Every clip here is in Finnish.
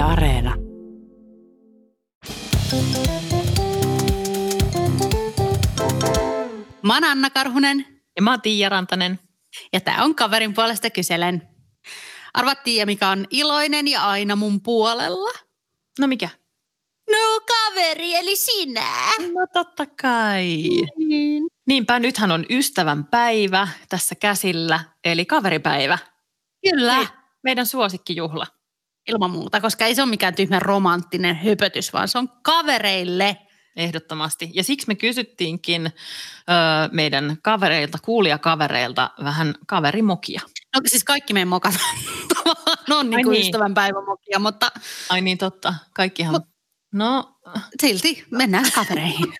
Yle Areena. Mä oon Anna Karhunen Ja mä oon Tiia Rantanen. ja tää on kaverin puolesta kyselen. Arvat Tiia, mikä on iloinen ja aina mun puolella? No mikä? No kaveri, eli sinä. No totta kai. Niin. Niinpä, nythän on ystävän päivä tässä käsillä, eli kaveripäivä. Kyllä, Hei, Meidän suosikkijuhla. Ilman muuta, koska ei se ole mikään tyhmä romanttinen höpötys, vaan se on kavereille. Ehdottomasti. Ja siksi me kysyttiinkin ö, meidän kavereilta, kuulijakavereilta vähän kaverimokia. No siis kaikki meidän mokat tavallaan on niin Ai kuin niin. ystävänpäivämokia, mutta Ai niin totta, kaikkihan. Mut- No, silti mennään kavereihin.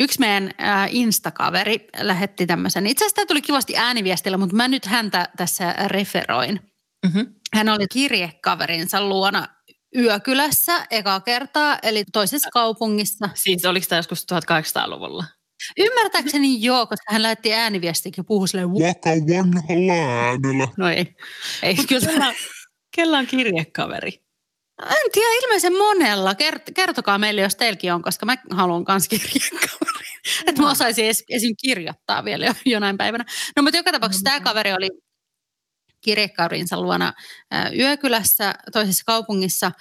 Yksi meidän äh, Insta-kaveri lähetti tämmöisen. Itse asiassa tämä tuli kivasti ääniviestillä, mutta mä nyt häntä tässä referoin. Mm-hmm. Hän oli kirjekaverinsa luona yökylässä eka kertaa, eli toisessa kaupungissa. siis oliko tämä joskus 1800-luvulla? Ymmärtääkseni joo, koska hän lähetti ääniviestiä ja puhui silleen, Vaka vanhalla äänellä. no ei, ei kyllä. Kella, kella on kirjekaveri? En tiedä, ilmeisen monella. Kert- kertokaa meille, jos teilläkin on, koska mä haluan myös kirjekaveri. Että mä osaisin esim. esim. kirjoittaa vielä jo, jonain päivänä. No mutta joka tapauksessa tämä kaveri oli kirjekaurinsa luona yökylässä toisessa kaupungissa.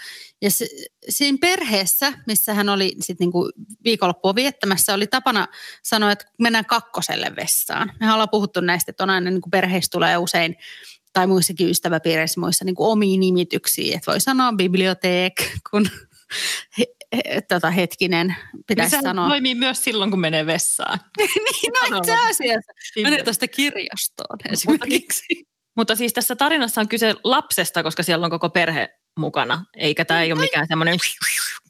Ja se, siinä perheessä, missä hän oli sit niinku viikonloppua viettämässä, oli tapana sanoa, että mennään kakkoselle vessaan. Me ollaan puhuttu näistä, että on aina niinku perheissä tulee usein tai muissakin ystäväpiireissä muissa niin kuin omia nimityksiä. Että voi sanoa biblioteek, kun he, he, tota hetkinen pitäisi Sehän sanoa. toimii myös silloin, kun menee vessaan. niin, no itse asiassa. Menee tuosta kirjastoon esimerkiksi. Mutta siis tässä tarinassa on kyse lapsesta, koska siellä on koko perhe mukana, eikä tämä ei ole mikään semmoinen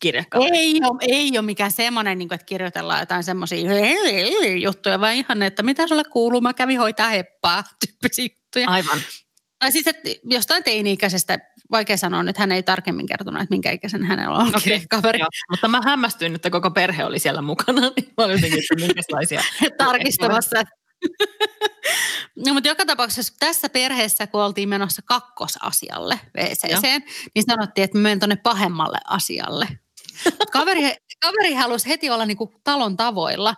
kirjakaveri. Ei ole, ei ole mikään semmoinen, niin kuin, että kirjoitellaan jotain semmoisia juttuja, vaan ihan, että mitä sulle kuuluu, mä kävin hoitaa heppaa, tyyppisiä juttuja. Aivan. Tai siis, että jostain teini-ikäisestä, vaikea sanoa nyt, hän ei tarkemmin kertonut, että minkä ikäisen hänellä on okay, kaveri. Joo, mutta mä hämmästyin, että koko perhe oli siellä mukana, niin mä olin jotenkin, että minkälaisia. tarkistamassa. No, mutta joka tapauksessa tässä perheessä, kun oltiin menossa kakkosasialle WCC, niin sanottiin, että mä menen tuonne pahemmalle asialle. Kaveri, kaveri halusi heti olla niin kuin talon tavoilla.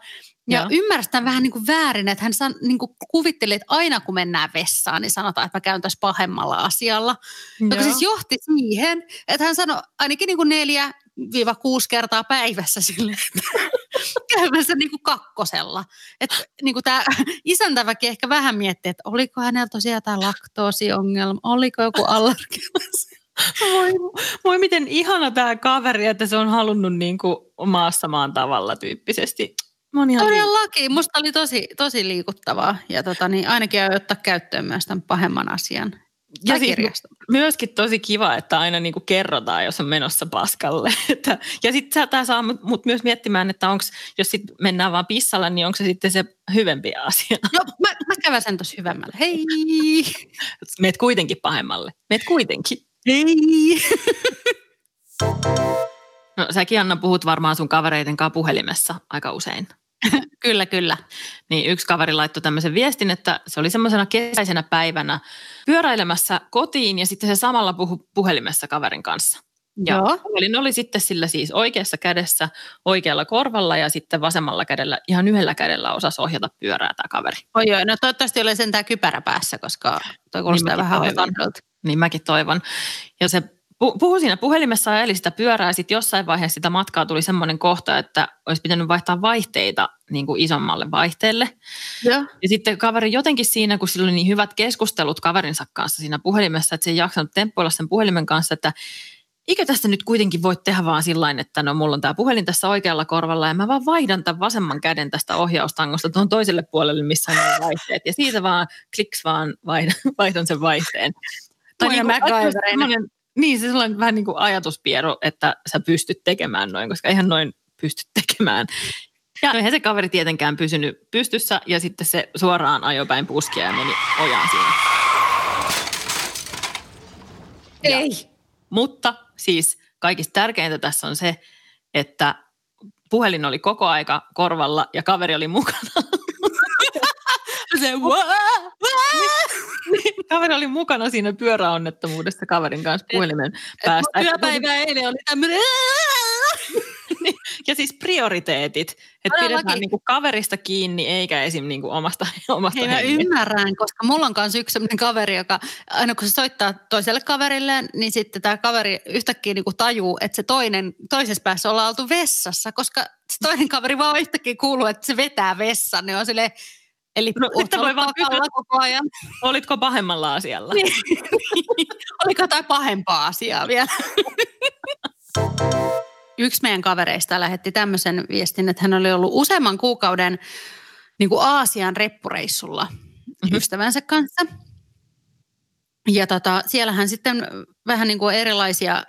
Ja Joo. ymmärstän vähän niin kuin väärin, että hän san, niin kuin kuvitteli, että aina kun mennään vessaan, niin sanotaan, että mä käyn tässä pahemmalla asialla. Joka siis johti siihen, että hän sanoi ainakin niin kuin neljä viiva kuusi kertaa päivässä sille, käymässä niin kuin kakkosella. Että niin kuin tämä isäntäväki ehkä vähän miettii, että oliko hänellä tosiaan tämä laktoosiongelma, oliko joku allergia. Voi, voi miten ihana tämä kaveri, että se on halunnut niin kuin maassa maan tavalla tyyppisesti. Liik- Todellakin, musta oli tosi, tosi liikuttavaa ja tota, niin ainakin aion ottaa käyttöön myös tämän pahemman asian. Ja siis myöskin tosi kiva, että aina niinku kerrotaan, jos on menossa paskalle. Että, ja sitten tämä saa mut, mut myös miettimään, että onks, jos sit mennään vaan pissalla, niin onko se sitten se hyvempi asia. No, mä, mä kävän sen tuossa hyvemmällä. Hei! Meet kuitenkin pahemmalle. Meet kuitenkin. Hei! No säkin Anna puhut varmaan sun kavereiden kanssa puhelimessa aika usein. kyllä, kyllä. Niin yksi kaveri laittoi tämmöisen viestin, että se oli semmoisena kesäisenä päivänä pyöräilemässä kotiin ja sitten se samalla puhu puhelimessa kaverin kanssa. Ja Joo. puhelin oli sitten sillä siis oikeassa kädessä, oikealla korvalla ja sitten vasemmalla kädellä, ihan yhdellä kädellä osasi ohjata pyörää tämä kaveri. Oi joo, no toivottavasti oli sentään kypärä päässä, koska toi kuulostaa Niin vähän hauskalta. Niin mäkin toivon. Ja se pu- puhui siinä puhelimessa ja eli sitä pyörää ja sitten jossain vaiheessa sitä matkaa tuli semmoinen kohta, että olisi pitänyt vaihtaa vaihteita niin kuin isommalle vaihteelle. Joo. Ja sitten kaveri jotenkin siinä, kun sillä oli niin hyvät keskustelut kaverinsa kanssa siinä puhelimessa, että se ei jaksanut temppoilla sen puhelimen kanssa, että eikö tästä nyt kuitenkin voi tehdä vaan sillä että no mulla on tämä puhelin tässä oikealla korvalla ja mä vaan vaihdan tämän vasemman käden tästä ohjaustangosta tuohon toiselle puolelle, missä on vaihteet. Ja siitä vaan kliks vaan vaihdan, vaihdan sen vaihteen. Moina niinku MacGyverina. Niin, se sellainen vähän niin kuin ajatuspieru, että sä pystyt tekemään noin, koska eihän noin pysty tekemään. Ja eihän se kaveri tietenkään pysynyt pystyssä ja sitten se suoraan ajopäin puskia ja meni ojaan siinä. Ja- Ei. Mutta siis kaikista tärkeintä tässä on se, että puhelin oli koko aika korvalla ja kaveri oli mukana. Se. Kaveri oli mukana siinä pyöräonnettomuudessa kaverin kanssa puhelimen päästä. Työpäivä eilen oli tämmöinen ja siis prioriteetit, että pidetään niinku kaverista kiinni eikä esim. Niinku omasta, omasta Hei, mä ymmärrän, koska mulla on myös yksi sellainen kaveri, joka aina kun se soittaa toiselle kaverille, niin sitten tämä kaveri yhtäkkiä niinku tajuu, että se toinen, toisessa päässä ollaan oltu vessassa, koska se toinen kaveri vaan yhtäkkiä kuuluu, että se vetää vessan, niin on silleen, Eli no, että voi vaan kysyä, koko ajan. Olitko pahemmalla asialla? Niin. Oliko jotain pahempaa asiaa vielä? Yksi meidän kavereista lähetti tämmöisen viestin, että hän oli ollut useamman kuukauden niin kuin Aasian reppureissulla mm-hmm. ystävänsä kanssa. Ja tota, siellähän sitten vähän niin kuin erilaisia,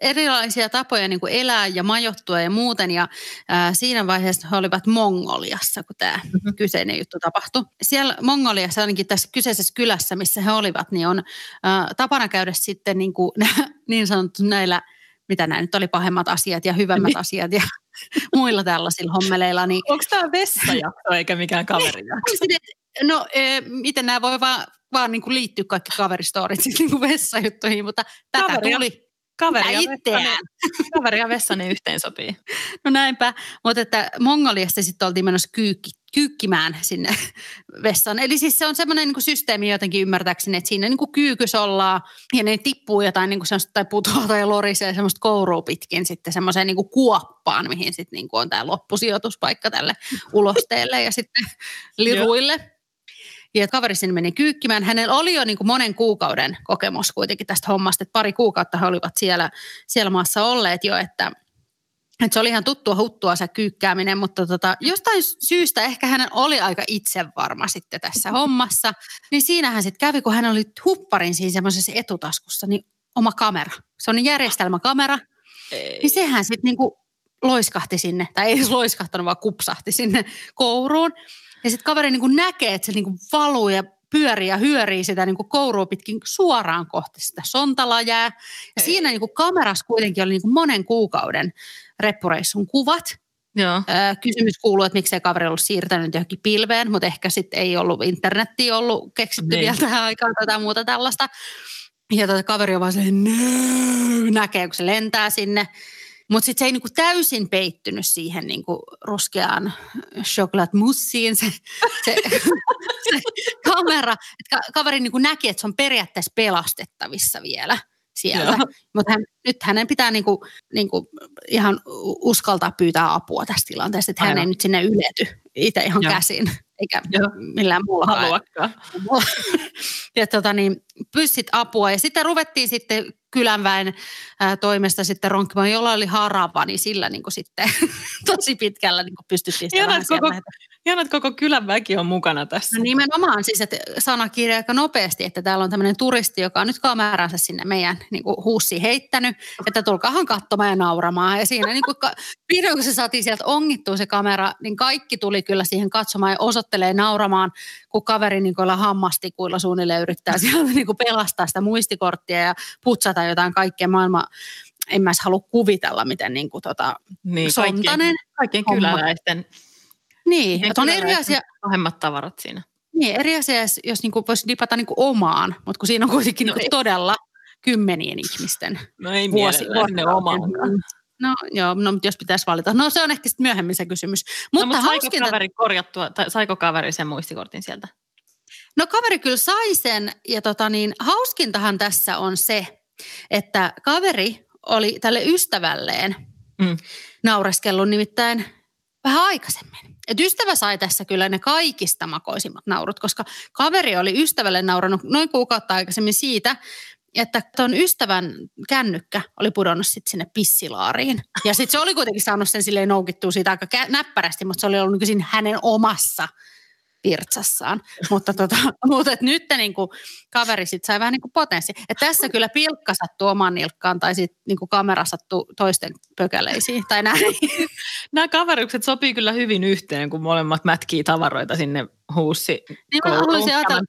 erilaisia tapoja niin kuin elää ja majoittua ja muuten. Ja ää, siinä vaiheessa he olivat Mongoliassa, kun tämä mm-hmm. kyseinen juttu tapahtui. Siellä Mongoliassa, ainakin tässä kyseisessä kylässä, missä he olivat, niin on ää, tapana käydä sitten niin, kuin, niin sanottu näillä – mitä nämä nyt oli pahemmat asiat ja hyvämmät niin. asiat ja muilla tällaisilla hommeleilla. Niin... Onko tämä vessajakso eikä mikään kaverijakso? No, e, miten nämä voi vaan, vaan niin kuin liittyä kaikki kaveristorit siis niin kuin vessajuttuihin, mutta tätä Kaveria. tuli. Kaveri ja, itseään. kaveri ja vessani yhteen sopii. No näinpä, mutta että Mongoliasta sitten oltiin menossa kyykki, kyykkimään sinne vessaan. Eli siis se on semmoinen niin systeemi jotenkin ymmärtääkseni, että siinä niin kuin kyykys ollaan ja ne tippuu jotain niin kuin semmoista, tai putoaa tai lorisee semmoista kourua pitkin sitten semmoiseen niin kuin kuoppaan, mihin sitten niin kuin on tämä loppusijoituspaikka tälle ulosteelle ja sitten liruille. Ja kaveri sinne meni kyykkimään. Hänellä oli jo niin kuin monen kuukauden kokemus kuitenkin tästä hommasta, että pari kuukautta he olivat siellä, siellä maassa olleet jo, että – että se oli ihan tuttua huttua se kyykkääminen, mutta tota, jostain syystä ehkä hän oli aika itsevarma sitten tässä hommassa. Niin siinähän sitten kävi, kun hän oli hupparin siinä semmoisessa etutaskussa, niin oma kamera. Se on järjestelmäkamera. Ei. Niin sehän sitten niinku loiskahti sinne, tai ei loiskahtanut, vaan kupsahti sinne kouruun. Ja sitten kaveri niinku näkee, että se niinku valuu ja pyörii ja hyörii sitä niin kuin kourua pitkin suoraan kohti sitä sontalajää. Ja siinä niin kuin kamerassa kuitenkin oli niin kuin monen kuukauden reppureissun kuvat. Joo. Kysymys kuuluu, että miksei kaveri ollut siirtänyt johonkin pilveen, mutta ehkä sitten ei ollut internetti ollut keksitty niin. vielä tähän aikaan tai muuta tällaista. Ja tota kaveri on vaan se, näkee, kun se lentää sinne. Mutta sitten se ei niinku täysin peittynyt siihen niinku ruskeaan chocolate-mussiin se, se, se kamera. Et kaveri niinku näki, että se on periaatteessa pelastettavissa vielä sieltä. Mutta hän, nyt hänen pitää niinku, niinku ihan uskaltaa pyytää apua tässä tilanteessa, että hän ei nyt sinne ylety itse ihan Joo. käsin, eikä Joo. millään muulla Haluakaan. ja tota niin, pyssit apua. Ja sitten ruvettiin sitten kylänväen ää, toimesta sitten ronkkimaan, jolla oli harava, niin sillä niin kuin sitten tosi pitkällä niin kuin pystyttiin sitä vähän koko, Ihanat koko kylän väki on mukana tässä. No nimenomaan siis, että sanakirja aika nopeasti, että täällä on tämmöinen turisti, joka on nyt kameransa sinne meidän niin kuin huussiin heittänyt, että tulkaahan katsomaan ja nauramaan. Ja siinä niin kuin, video, kun se saatiin sieltä ongittua se kamera, niin kaikki tuli kyllä siihen katsomaan ja osoittelee nauramaan, kun kaveri niin kuin hammastikuilla suunnilleen yrittää sieltä niin kuin pelastaa sitä muistikorttia ja putsata jotain kaikkea maailmaa en mä halua kuvitella, miten niin kuin, tota, niin, sontanen. Kaikkien, kaikkien kyläläisten niin, että on eri asia. Pahemmat tavarat siinä. Niin, eri asia, jos niinku voisi dipata niinku omaan, mutta kun siinä on kuitenkin no niinku todella kymmenien ihmisten No ei vuosi, vuosi omaan. No joo, no, jos pitäisi valita. No se on ehkä sitten myöhemmin se kysymys. Mutta, no, mutta saiko hauskinta... kaveri korjattua, tai saiko kaveri sen muistikortin sieltä? No kaveri kyllä sai sen, ja tota niin, hauskintahan tässä on se, että kaveri oli tälle ystävälleen mm. naureskellut nimittäin vähän aikaisemmin. Et ystävä sai tässä kyllä ne kaikista makoisimmat naurut, koska kaveri oli ystävälle naurannut noin kuukautta aikaisemmin siitä, että tuon ystävän kännykkä oli pudonnut sitten sinne pissilaariin. Ja sitten se oli kuitenkin saanut sen silleen noukittua siitä aika näppärästi, mutta se oli ollut niin hänen omassa virtsassaan. mutta, tota, mutta et nyt niin kuin, kaveri sit sai vähän niin kuin potenssi. Et tässä kyllä pilkka sattuu oman nilkkaan tai sitten niin kamera sattuu toisten pökäleisiin tai näin. Nämä kaverukset sopii kyllä hyvin yhteen, kun molemmat mätkii tavaroita sinne huussi. Niin mä haluaisin ajatella,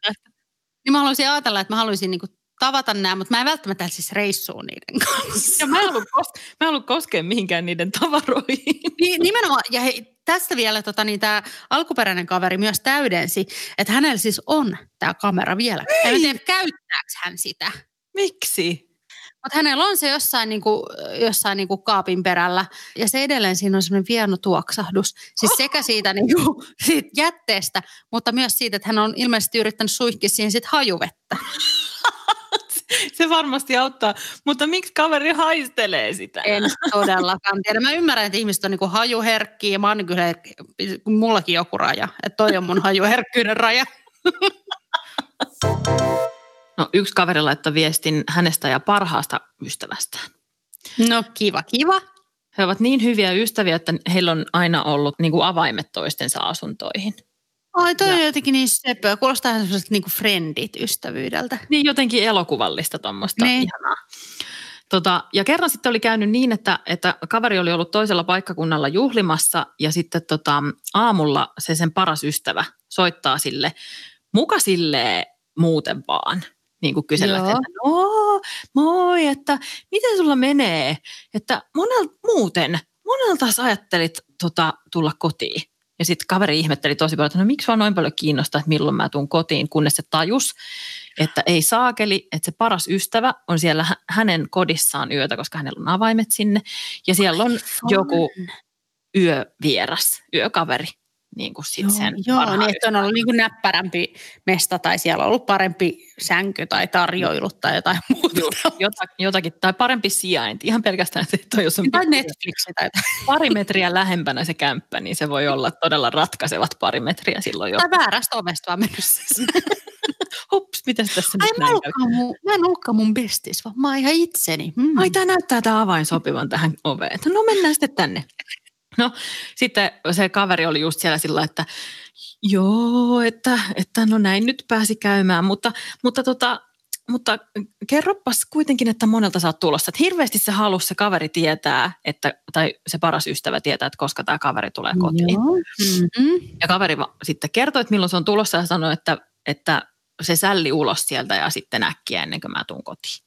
niin mä haluaisin ajatella että mä haluaisin niin kuin tavata nämä, mutta mä en välttämättä siis reissuun niiden kanssa. Ja mä en ollut, kos- mä en ollut koskea mihinkään niiden tavaroihin. Niin, nimenomaan, ja hei, tästä vielä tota, niin tämä alkuperäinen kaveri myös täydensi, että hänellä siis on tämä kamera vielä. En tiedä, käyttääkö hän sitä. Miksi? Mutta hänellä on se jossain, niinku, jossain niinku kaapin perällä ja se edelleen siinä on semmoinen vieno tuoksahdus. Siis sekä siitä, niinku, siitä jätteestä, mutta myös siitä, että hän on ilmeisesti yrittänyt suihkia siihen sit hajuvettä. Se varmasti auttaa, mutta miksi kaveri haistelee sitä? En todellakaan tiedä. Mä ymmärrän, että ihmiset on niinku hajuherkkiä ja mä oon niinku herkki, mullakin joku raja. Että toi on mun hajuherkkyyden raja. No, yksi kaveri laittoi viestin hänestä ja parhaasta ystävästään. No kiva, kiva. He ovat niin hyviä ystäviä, että heillä on aina ollut niin kuin avaimet toistensa asuntoihin. Ai toi Ja- on jotenkin niin söpöä. Kuulostaa ihan semmoiselta niinku friendit ystävyydeltä. Niin jotenkin elokuvallista tuommoista Niin. ihanaa. Tota, ja kerran sitten oli käynyt niin, että, että kaveri oli ollut toisella paikkakunnalla juhlimassa ja sitten tota, aamulla se sen paras ystävä soittaa sille muka silleen muuten vaan. Niin kuin kysellä, Joo. että no, moi, että miten sulla menee? Että monelta muuten, monelta sä ajattelit tota, tulla kotiin? Ja sitten kaveri ihmetteli tosi paljon, että no miksi sua noin paljon kiinnostaa, että milloin mä tuun kotiin, kunnes se tajus, että ei saakeli, että se paras ystävä on siellä hä- hänen kodissaan yötä, koska hänellä on avaimet sinne. Ja siellä on joku yövieras, yökaveri, niin kuin sit Joo, sen joo parhaan niin että on ollut niin kuin näppärämpi mesta tai siellä on ollut parempi sänky tai tarjoilut tai jotain muuta. Jotakin, jotakin, tai parempi sijainti. Ihan pelkästään se, että jos on Tai Netflix tai pari metriä lähempänä se kämppä, niin se voi olla todella ratkaisevat pari metriä silloin jo. Tai väärästä ovesta vaan mennyt. Hups, miten tässä Ai nyt mä, näin mun, mä en ollutkaan mun bestis, vaan mä oon ihan itseni. Mm. Ai tämä näyttää tämä avain sopivan tähän oveen. No mennään sitten tänne. No sitten se kaveri oli just siellä sillä, että joo, että, että no näin nyt pääsi käymään, mutta, mutta, tota, mutta kerropas kuitenkin, että monelta sä oot tulossa. Että hirveästi se halusi se kaveri tietää, että, tai se paras ystävä tietää, että koska tämä kaveri tulee kotiin. Joo. Mm-hmm. Ja kaveri va- sitten kertoi, että milloin se on tulossa ja sanoi, että, että se sälli ulos sieltä ja sitten äkkiä ennen kuin mä tuun kotiin.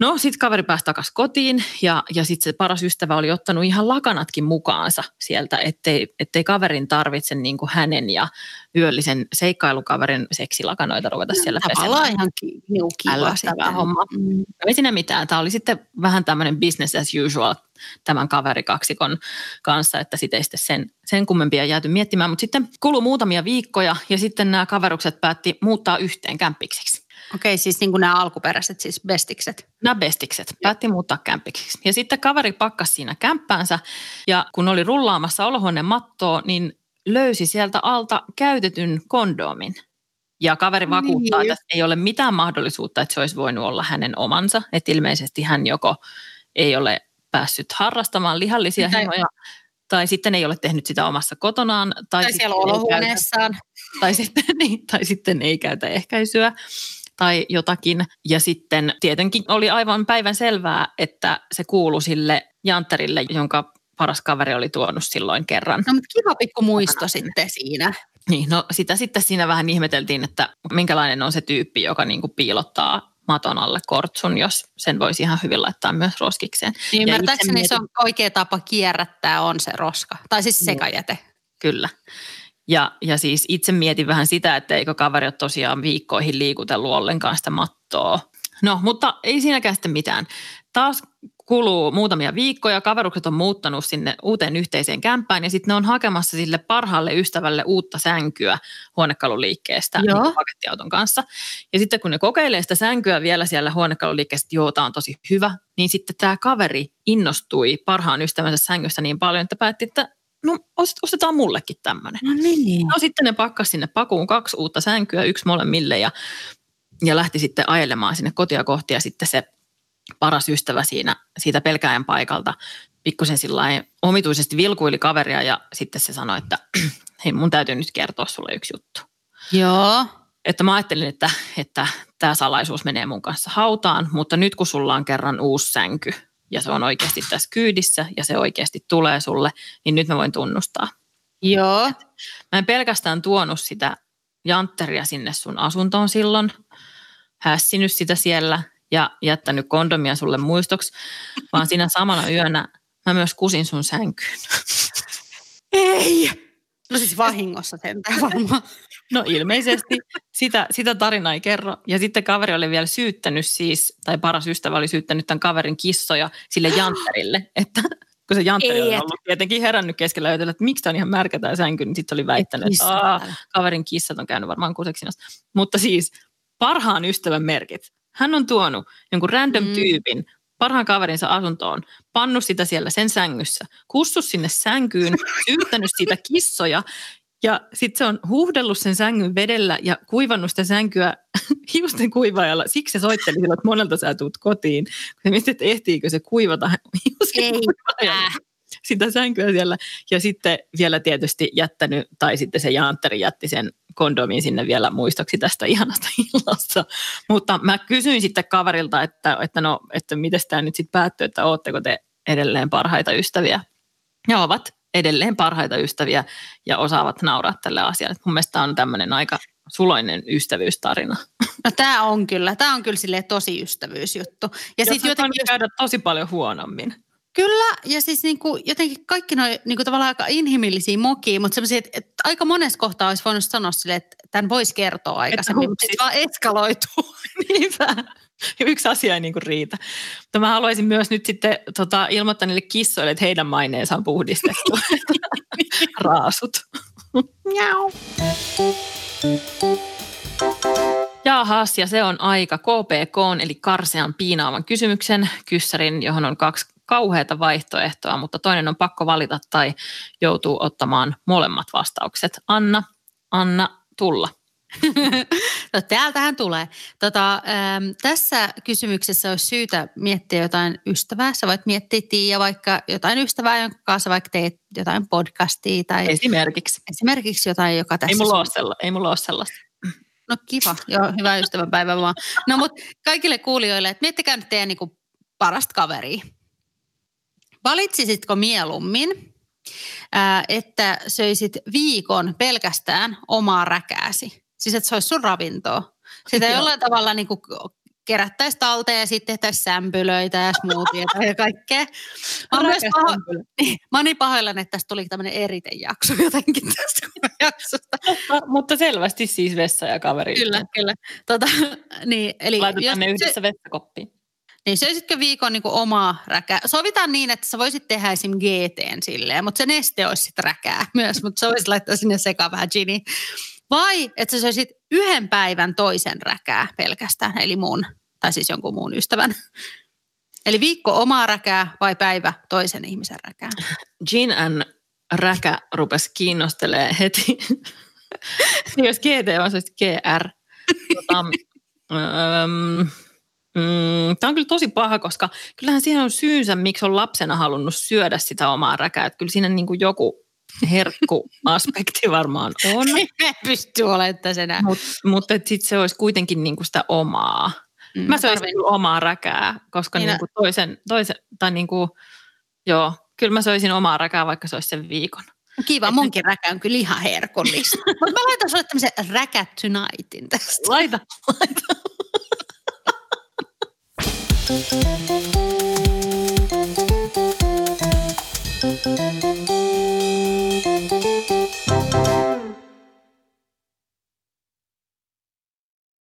No sitten kaveri pääsi takaisin kotiin ja, ja sitten se paras ystävä oli ottanut ihan lakanatkin mukaansa sieltä, ettei, ettei kaverin tarvitse niin kuin hänen ja yöllisen seikkailukaverin seksilakanoita ruveta siellä Tavallaan pesemään. ihan ki- niinku kiva sitten. homma. Mm. Ei siinä mitään. Tämä oli sitten vähän tämmöinen business as usual tämän kaverikaksikon kanssa, että sitten ei sitten sen, sen kummempia jääty miettimään. Mutta sitten kului muutamia viikkoja ja sitten nämä kaverukset päätti muuttaa yhteen kämppikseksi. Okei, siis niin kuin nämä alkuperäiset, siis bestikset. Nämä bestikset päätti muuttaa kämppikseksi. Ja sitten kaveri pakkasi siinä kämppäänsä ja kun oli rullaamassa olohuoneen mattoa, niin löysi sieltä alta käytetyn kondomin. Ja kaveri vakuuttaa, Niin. että ei ole mitään mahdollisuutta, että se olisi voinut olla hänen omansa. Että ilmeisesti hän joko ei ole päässyt harrastamaan lihallisia Tai- himoja, tai sitten ei ole tehnyt sitä omassa kotonaan. Tai, Tai siellä käytä- olohuoneessaan. tai sitten, niin, tai sitten ei käytä ehkäisyä tai jotakin. Ja sitten tietenkin oli aivan päivän selvää, että se kuului sille Jantterille, jonka paras kaveri oli tuonut silloin kerran. No mutta kiva pikku muisto sitten siinä. Niin, no sitä sitten siinä vähän ihmeteltiin, että minkälainen on se tyyppi, joka niin kuin piilottaa maton alle kortsun, jos sen voisi ihan hyvin laittaa myös roskikseen. Niin ymmärtääkseni itse se on oikea tapa kierrättää on se roska. Tai siis Niin. sekajäte. Kyllä. Ja, ja siis itse mietin vähän sitä, että eikö kaveri ole tosiaan viikkoihin liikutellut ollenkaan sitä mattoa. No, mutta ei siinäkään sitten mitään. Taas kuluu muutamia viikkoja, kaverukset on muuttanut sinne uuteen yhteiseen kämppään ja sitten ne on hakemassa sille parhaalle ystävälle uutta sänkyä huonekaluliikkeestä Joo. niin pakettiauton kanssa. Ja sitten kun ne kokeilee sitä sänkyä vielä siellä huonekaluliikkeessä, että joo, tämä on tosi hyvä, niin sitten tämä kaveri innostui parhaan ystävänsä sängystä niin paljon, että päätti, että no ost- ostetaan mullekin tämmöinen. No niin. No sitten ne pakkas sinne pakuun kaksi uutta sänkyä, yksi molemmille ja, ja lähti sitten ajelemaan sinne kotia kohti ja sitten se paras ystävä siinä, siitä pelkääjän paikalta pikkusen sillä omituisesti vilkuili kaveria ja sitten se sanoi, että hei mun täytyy nyt kertoa sulle yksi juttu. Joo. Että mä ajattelin, että, että tämä salaisuus menee mun kanssa hautaan, mutta nyt kun sulla on kerran uusi sänky ja se on oikeasti tässä kyydissä ja se oikeasti tulee sulle, niin nyt mä voin tunnustaa. Joo. Mä en pelkästään tuonut sitä jantteria sinne sun asuntoon silloin hässinyt sitä siellä ja jättänyt kondomia sulle muistoksi, vaan siinä samana yönä mä myös kusin sun sänkyyn. Ei! No siis vahingossa sentään varmaan. No ilmeisesti sitä, sitä tarina ei kerro. Ja sitten kaveri oli vielä syyttänyt siis, tai paras ystävä oli syyttänyt tämän kaverin kissoja sille jantterille, että kun se jantteri Ei, oli ollut tietenkin herännyt keskellä yötä, että miksi tämä on ihan märkä tämä sänky, niin sitten oli väittänyt, että Aa, kaverin kissat on käynyt varmaan kuseksinassa. Mutta siis parhaan ystävän merkit. Hän on tuonut jonkun random Mm. tyypin parhaan kaverinsa asuntoon, pannut sitä siellä sen sängyssä, kussu sinne sänkyyn, syyttänyt siitä kissoja ja sitten se on huuhdellut sen sängyn vedellä ja kuivannut sitä sänkyä hiusten kuivaajalla. Siksi se soitteli silloin, että monelta sä tuut kotiin. Kun se mietti, että ehtiikö se kuivata hiusten kuivaajalla sitä sänkyä siellä. Ja sitten vielä tietysti jättänyt, tai sitten se Jantteri jätti sen kondomin sinne vielä muistoksi tästä ihanasta illasta. Mutta mä kysyin sitten kaverilta, että, että no, että miten tämä nyt sitten päättyy, että ootteko te edelleen parhaita ystäviä. Ja ovat edelleen parhaita ystäviä ja osaavat nauraa tälle asialle. Mun mielestä on tämmöinen aika suloinen ystävyystarina. No tämä on kyllä, tämä on kyllä silleen tosi ystävyysjuttu. Ja sitten jotenkin, käydä tosi paljon huonommin. kyllä, ja siis niinku, jotenkin kaikki noin niinku tavallaan aika inhimillisiä mokia, mutta semmoisia, että, että aika monessa kohtaa olisi voinut sanoa silleen, että tämän voisi kertoa aikaisemmin, mutta sitten vaan eskaloituu. Niinpä. Yksi asia ei niinku riitä. Mutta mä haluaisin myös nyt sitten tota, ilmoittaa niille kissoille, että heidän maineensa on puhdistettu. Raasut. Miau. Jaahas, ja se on aika KPK, eli karsean piinaavan kysymyksen kyssärin, johon on kaksi kauheata vaihtoehtoa, mutta toinen on pakko valita tai joutuu ottamaan molemmat vastaukset. Anna, Anna, tulla. No täältähän tulee. Tota, äm, tässä kysymyksessä olisi syytä miettiä jotain ystävää. Sä voit miettiä Tiia vaikka jotain ystävää, jonka kanssa vaikka teet jotain podcastia tai Esimerkiksi. esimerkiksi jotain, joka tässä... Ei mulla, ole sella, ei mulla ole sellaista. No kiva, joo, hyvää ystävänpäivää vaan. No mutta kaikille kuulijoille, että miettikää nyt teidän niinku parasta kaveria. Valitsisitko mieluummin, ää, että söisit viikon pelkästään omaa räkääsi? Siis että se olisi sun ravintoa. Sitä Joo. jollain tavalla niinku kerättäisiin talteen ja sitten tehtäisiin sämpylöitä ja smoothieita ja kaikkea. Mä oon, myös paho... Mä oon niin pahoillani, että tästä tuli tämmöinen eritejakso jotenkin tästä jaksosta. Mutta, mutta selvästi siis vessa ja kaveri. Kyllä, kyllä. Tota, niin, eli Laitetaan ne se- yhdessä vessakoppiin. niin söisitkö viikon niin omaa räkää? Sovitaan niin, että sä voisit tehdä esim. GTn silleen, mutta se neste olisi sitten räkää myös, mutta sä voisit laittaa sinne sekaan vähän gini. Vai että sä söisit yhden päivän toisen räkää pelkästään, eli mun, tai siis jonkun muun ystävän. Eli viikko omaa räkää vai päivä toisen ihmisen räkää? Gin and räkä rupesi kiinnostelee heti. Jos GT on se GR. Tota, öm, mm, Tämä on kyllä tosi paha, koska kyllähän siihen on syynsä, miksi on lapsena halunnut syödä sitä omaa räkää. Että kyllä siinä niin kuin joku herkku-aspekti varmaan on. Me pysty olemaan tässä enää. Mutta mut sitten se olisi kuitenkin niinku sitä omaa. Mm, Mä söisin tarvin- omaa räkää, koska Niin, niinku toisen, toisen, tai niinku, joo, kyllä mä söisin omaa räkää, vaikka se olisi sen viikon. Kiva, munkin räkä on kyllä ihan herkullista. Mutta mä laitan sulle tämmöisen räkä tonightin tästä. Laita, laita. Thank you.